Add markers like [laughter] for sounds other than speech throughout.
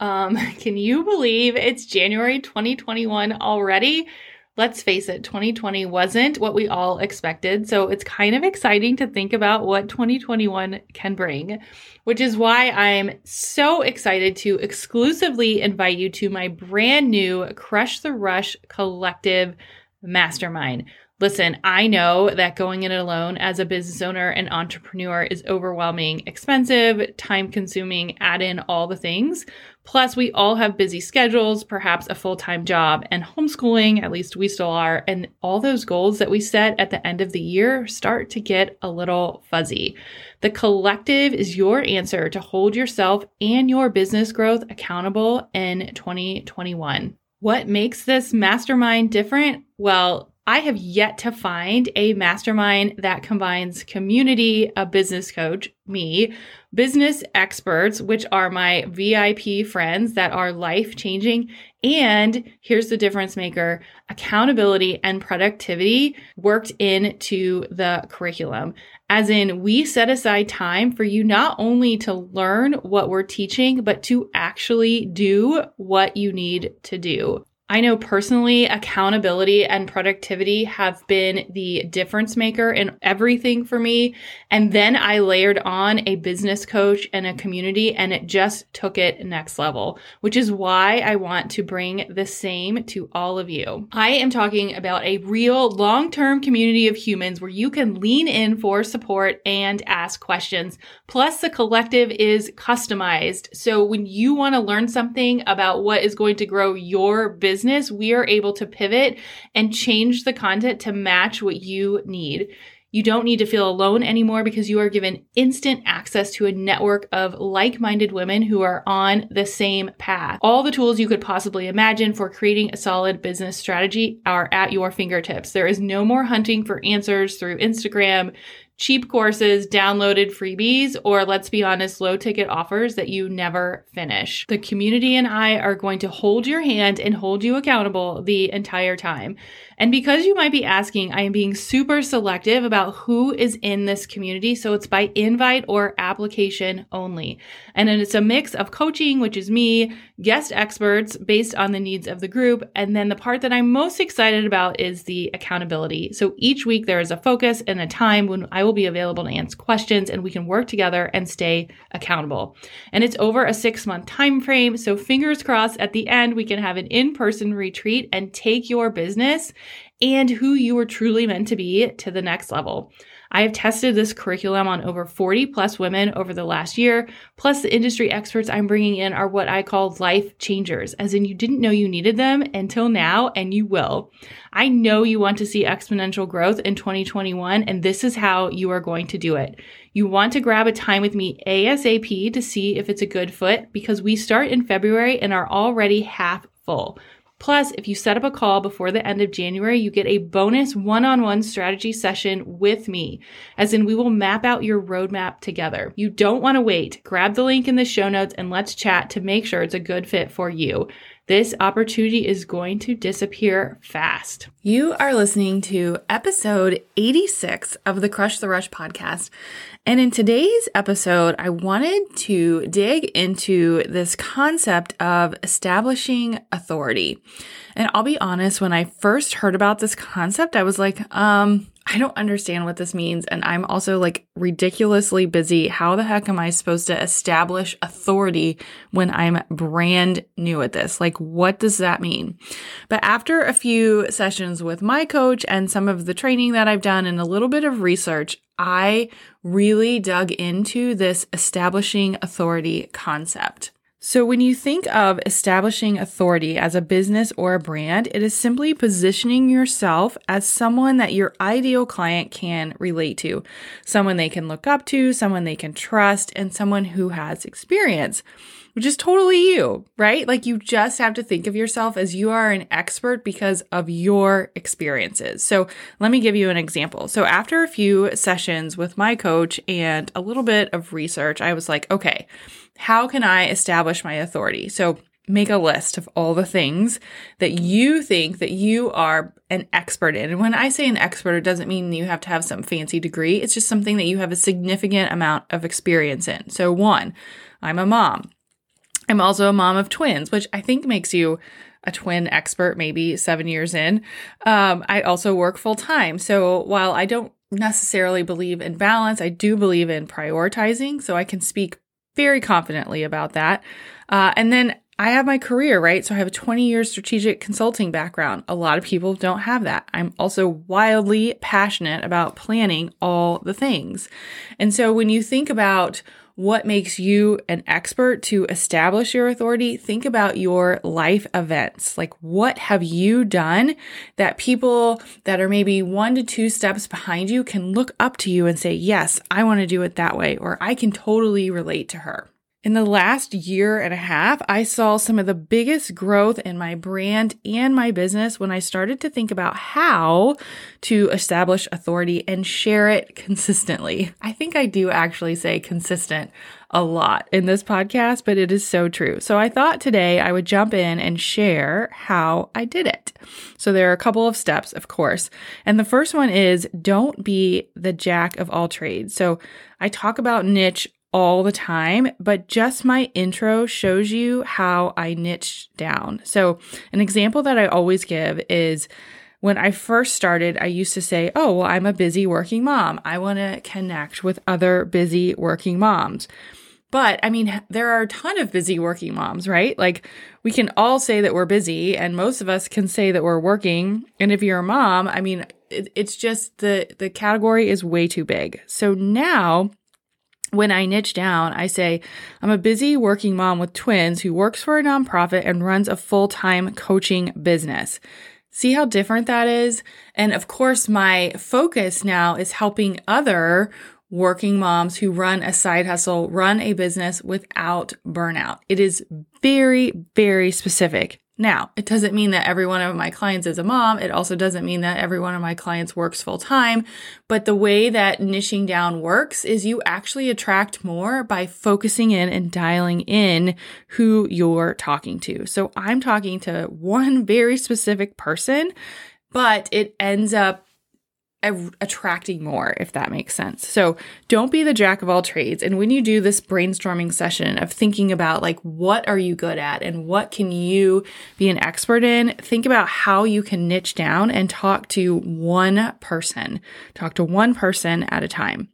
Um, [laughs] can you believe it's January 2021 already? Let's face it, 2020 wasn't what we all expected. So it's kind of exciting to think about what 2021 can bring, which is why I'm so excited to exclusively invite you to my brand new Crush the Rush Collective Mastermind. Listen, I know that going it alone as a business owner and entrepreneur is overwhelming, expensive, time consuming, add in all the things. Plus, we all have busy schedules, perhaps a full time job, and homeschooling, at least we still are. And all those goals that we set at the end of the year start to get a little fuzzy. The collective is your answer to hold yourself and your business growth accountable in 2021. What makes this mastermind different? Well, I have yet to find a mastermind that combines community, a business coach, me, business experts, which are my VIP friends that are life changing. And here's the difference maker accountability and productivity worked into the curriculum. As in, we set aside time for you not only to learn what we're teaching, but to actually do what you need to do. I know personally, accountability and productivity have been the difference maker in everything for me. And then I layered on a business coach and a community, and it just took it next level, which is why I want to bring the same to all of you. I am talking about a real long term community of humans where you can lean in for support and ask questions. Plus, the collective is customized. So when you want to learn something about what is going to grow your business, business, we are able to pivot and change the content to match what you need. You don't need to feel alone anymore because you are given instant access to a network of like minded women who are on the same path. All the tools you could possibly imagine for creating a solid business strategy are at your fingertips. There is no more hunting for answers through Instagram, cheap courses, downloaded freebies, or let's be honest, low ticket offers that you never finish. The community and I are going to hold your hand and hold you accountable the entire time. And because you might be asking, I am being super selective about who is in this community. So it's by invite or application only. And then it's a mix of coaching, which is me, guest experts based on the needs of the group. And then the part that I'm most excited about is the accountability. So each week there is a focus and a time when I will be available to answer questions and we can work together and stay accountable. And it's over a six month time frame. So fingers crossed at the end, we can have an in person retreat and take your business and who you were truly meant to be to the next level. I have tested this curriculum on over 40 plus women over the last year. Plus, the industry experts I'm bringing in are what I call life changers, as in you didn't know you needed them until now, and you will. I know you want to see exponential growth in 2021, and this is how you are going to do it. You want to grab a time with me ASAP to see if it's a good fit because we start in February and are already half full. Plus, if you set up a call before the end of January, you get a bonus one on one strategy session with me, as in we will map out your roadmap together. You don't want to wait. Grab the link in the show notes and let's chat to make sure it's a good fit for you. This opportunity is going to disappear fast. You are listening to episode 86 of the Crush the Rush podcast. And in today's episode, I wanted to dig into this concept of establishing authority. And I'll be honest, when I first heard about this concept, I was like, um, I don't understand what this means. And I'm also like ridiculously busy. How the heck am I supposed to establish authority when I'm brand new at this? Like, what does that mean? But after a few sessions with my coach and some of the training that I've done and a little bit of research, I really dug into this establishing authority concept. So, when you think of establishing authority as a business or a brand, it is simply positioning yourself as someone that your ideal client can relate to, someone they can look up to, someone they can trust, and someone who has experience, which is totally you, right? Like you just have to think of yourself as you are an expert because of your experiences. So, let me give you an example. So, after a few sessions with my coach and a little bit of research, I was like, okay, how can I establish my authority? So make a list of all the things that you think that you are an expert in. And when I say an expert, it doesn't mean you have to have some fancy degree. It's just something that you have a significant amount of experience in. So one, I'm a mom. I'm also a mom of twins, which I think makes you a twin expert, maybe seven years in. Um, I also work full time. So while I don't necessarily believe in balance, I do believe in prioritizing. So I can speak very confidently about that. Uh, and then I have my career, right? So I have a 20 year strategic consulting background. A lot of people don't have that. I'm also wildly passionate about planning all the things. And so when you think about what makes you an expert to establish your authority, think about your life events. Like, what have you done that people that are maybe one to two steps behind you can look up to you and say, Yes, I want to do it that way, or I can totally relate to her. In the last year and a half, I saw some of the biggest growth in my brand and my business when I started to think about how to establish authority and share it consistently. I think I do actually say consistent a lot in this podcast, but it is so true. So I thought today I would jump in and share how I did it. So there are a couple of steps, of course. And the first one is don't be the jack of all trades. So I talk about niche all the time, but just my intro shows you how I niche down. So, an example that I always give is when I first started, I used to say, Oh, well, I'm a busy working mom. I want to connect with other busy working moms. But I mean, there are a ton of busy working moms, right? Like we can all say that we're busy and most of us can say that we're working. And if you're a mom, I mean, it, it's just the, the category is way too big. So now when I niche down, I say, I'm a busy working mom with twins who works for a nonprofit and runs a full time coaching business. See how different that is? And of course, my focus now is helping other working moms who run a side hustle, run a business without burnout. It is very, very specific. Now, it doesn't mean that every one of my clients is a mom. It also doesn't mean that every one of my clients works full time. But the way that niching down works is you actually attract more by focusing in and dialing in who you're talking to. So I'm talking to one [laughs] very specific person, but it ends up attracting more, if that makes sense. So don't be the jack of all trades. And when you do this brainstorming session of thinking about like, what are you good at and what can you be an expert in, think about how you can niche down and talk to one person. Talk to one person at a time.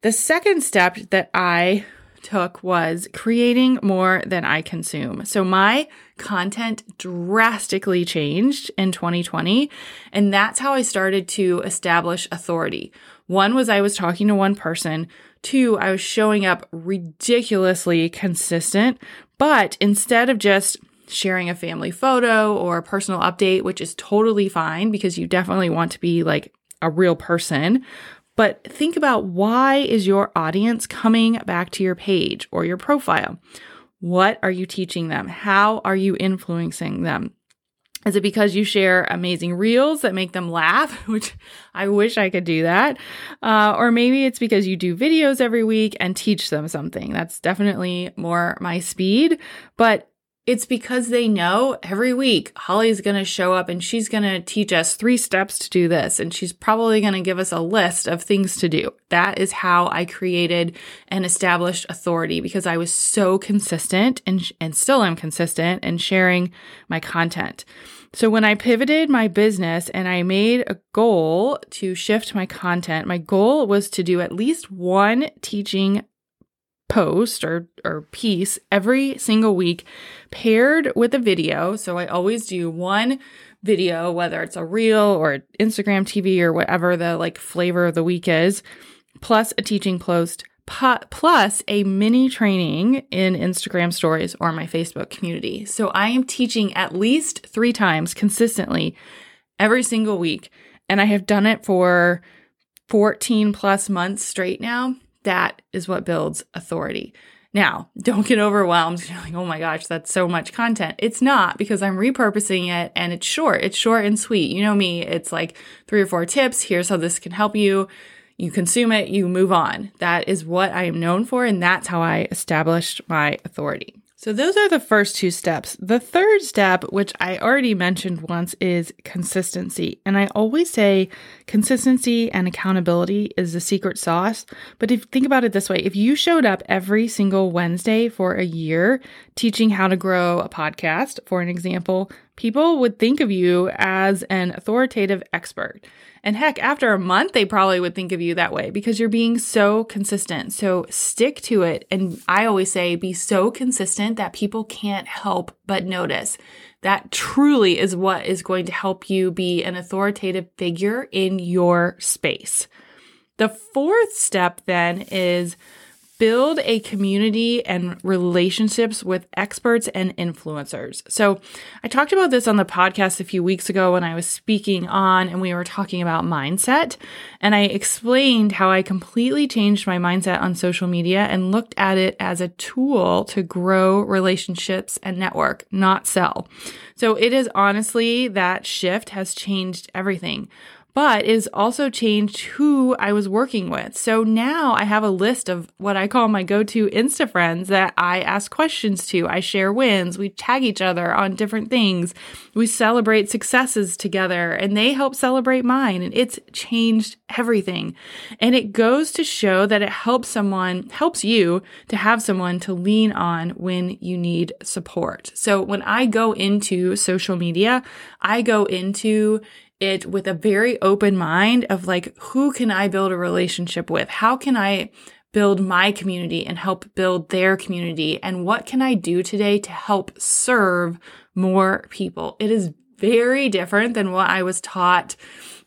The second step that I took was creating more than I consume. So my content drastically changed in 2020. And that's how I started to establish authority. One was I was talking to one person. Two, I was showing up ridiculously consistent. But instead of just sharing a family photo or a personal update, which is totally fine because you definitely want to be like a real person. But think about why is your audience coming back to your page or your profile? What are you teaching them? How are you influencing them? Is it because you share amazing reels that make them laugh, [laughs] which I wish I could do that? Uh, or maybe it's because you do videos every week and teach them something. That's definitely more my speed. But it's because they know every week Holly's going to show up and she's going to teach us three steps to do this. And she's probably going to give us a list of things to do. That is how I created and established authority because I was so consistent and, and still am consistent in sharing my content. So when I pivoted my business and I made a goal to shift my content, my goal was to do at least one teaching post or, or piece every single week paired with a video. So I always do one video, whether it's a reel or Instagram TV or whatever the like flavor of the week is. plus a teaching post plus a mini training in Instagram stories or my Facebook community. So I am teaching at least three times consistently every single week. And I have done it for 14 plus months straight now. That is what builds authority. Now, [laughs] don't get overwhelmed. You're like, oh my gosh, that's so much content. It's not because I'm repurposing it and it's short. It's short and sweet. You know me, it's like three or four tips. Here's how this can help you. You consume it, you move on. That is what I am known for, and that's how I established my authority. So, those are the first two steps. The third step, which I already mentioned once, is consistency. And I always say consistency and accountability is the secret sauce. But if think about it this way, if you showed up every single Wednesday for a year teaching how to grow a podcast, for an example, people would think of you as an authoritative expert. And heck, after a month, they probably would think of you that way because you're being so consistent. So stick to it. And I always say be so consistent that people can't help but notice. That truly is what is going to help you be an authoritative figure in your space. The fourth step then is build a community and relationships with experts and influencers. So, I talked about this on the podcast a few weeks ago when I was speaking on and we were talking about mindset. And I explained how I completely changed my mindset on social media and looked at it as a tool to grow relationships and network, not sell. So, it is honestly that shift has changed everything but is also changed who I was working with. So now I have a list of what I call my go to Insta friends that I ask questions to. I share wins. We tag each other on different things. We celebrate successes together and they help celebrate mine. And it's changed everything. And it goes to show that it helps someone, helps you to have someone to lean on when you need support. So when I go into social media, I go into it with a very open mind of like, who can I build a relationship with? How can I build my community and help build their community? And what can I do today to help serve more people? It is very different than what I was taught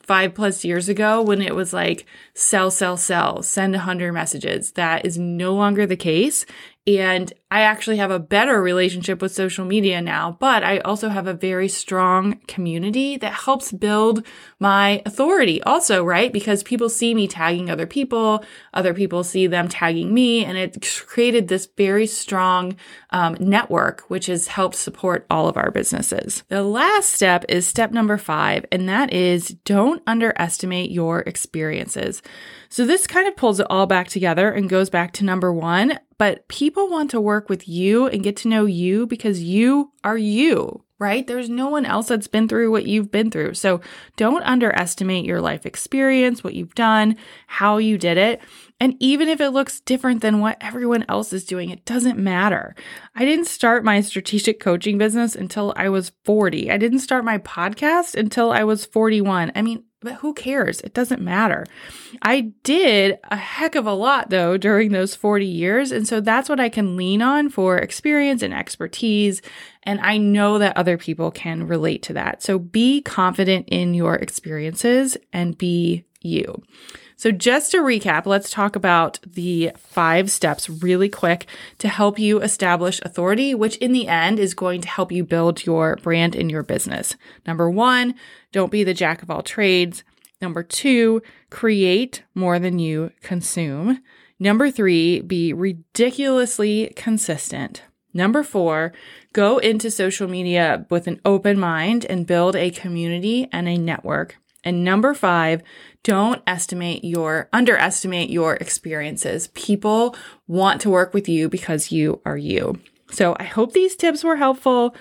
five plus years ago when it was like sell, sell, sell, send a hundred messages. That is no longer the case. And I actually have a better relationship with social media now, but I also have a very strong community that helps build my authority also, right? Because people see me tagging other people, other people see them tagging me, and it created this very strong um, network, which has helped support all of our businesses. The last step is step number five, and that is don't underestimate your experiences. So this kind of pulls it all back together and goes back to number one. But people want to work with you and get to know you because you are you, right? There's no one else that's been through what you've been through. So don't underestimate your life experience, what you've done, how you did it. And even if it looks different than what everyone else is doing, it doesn't matter. I didn't start my strategic coaching business until I was 40. I didn't start my podcast until I was 41. I mean, but who cares? It doesn't matter. I did a heck of a lot though during those 40 years. And so that's what I can lean on for experience and expertise. And I know that other people can relate to that. So be confident in your experiences and be you. So, just to recap, let's talk about the five steps really quick to help you establish authority, which in the end is going to help you build your brand in your business. Number one, don't be the jack of all trades. Number two, create more than you consume. Number three, be ridiculously consistent. Number four, go into social media with an open mind and build a community and a network. And number five, don't estimate your, underestimate your experiences. People want to work with you because you are you. So I hope these tips were helpful.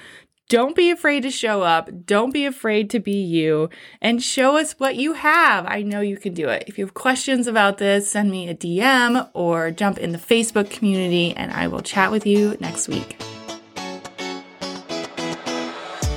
Don't be afraid to show up. Don't be afraid to be you and show us what you have. I know you can do it. If you have questions about this, send me a DM or jump in the Facebook community and I will chat with you next week.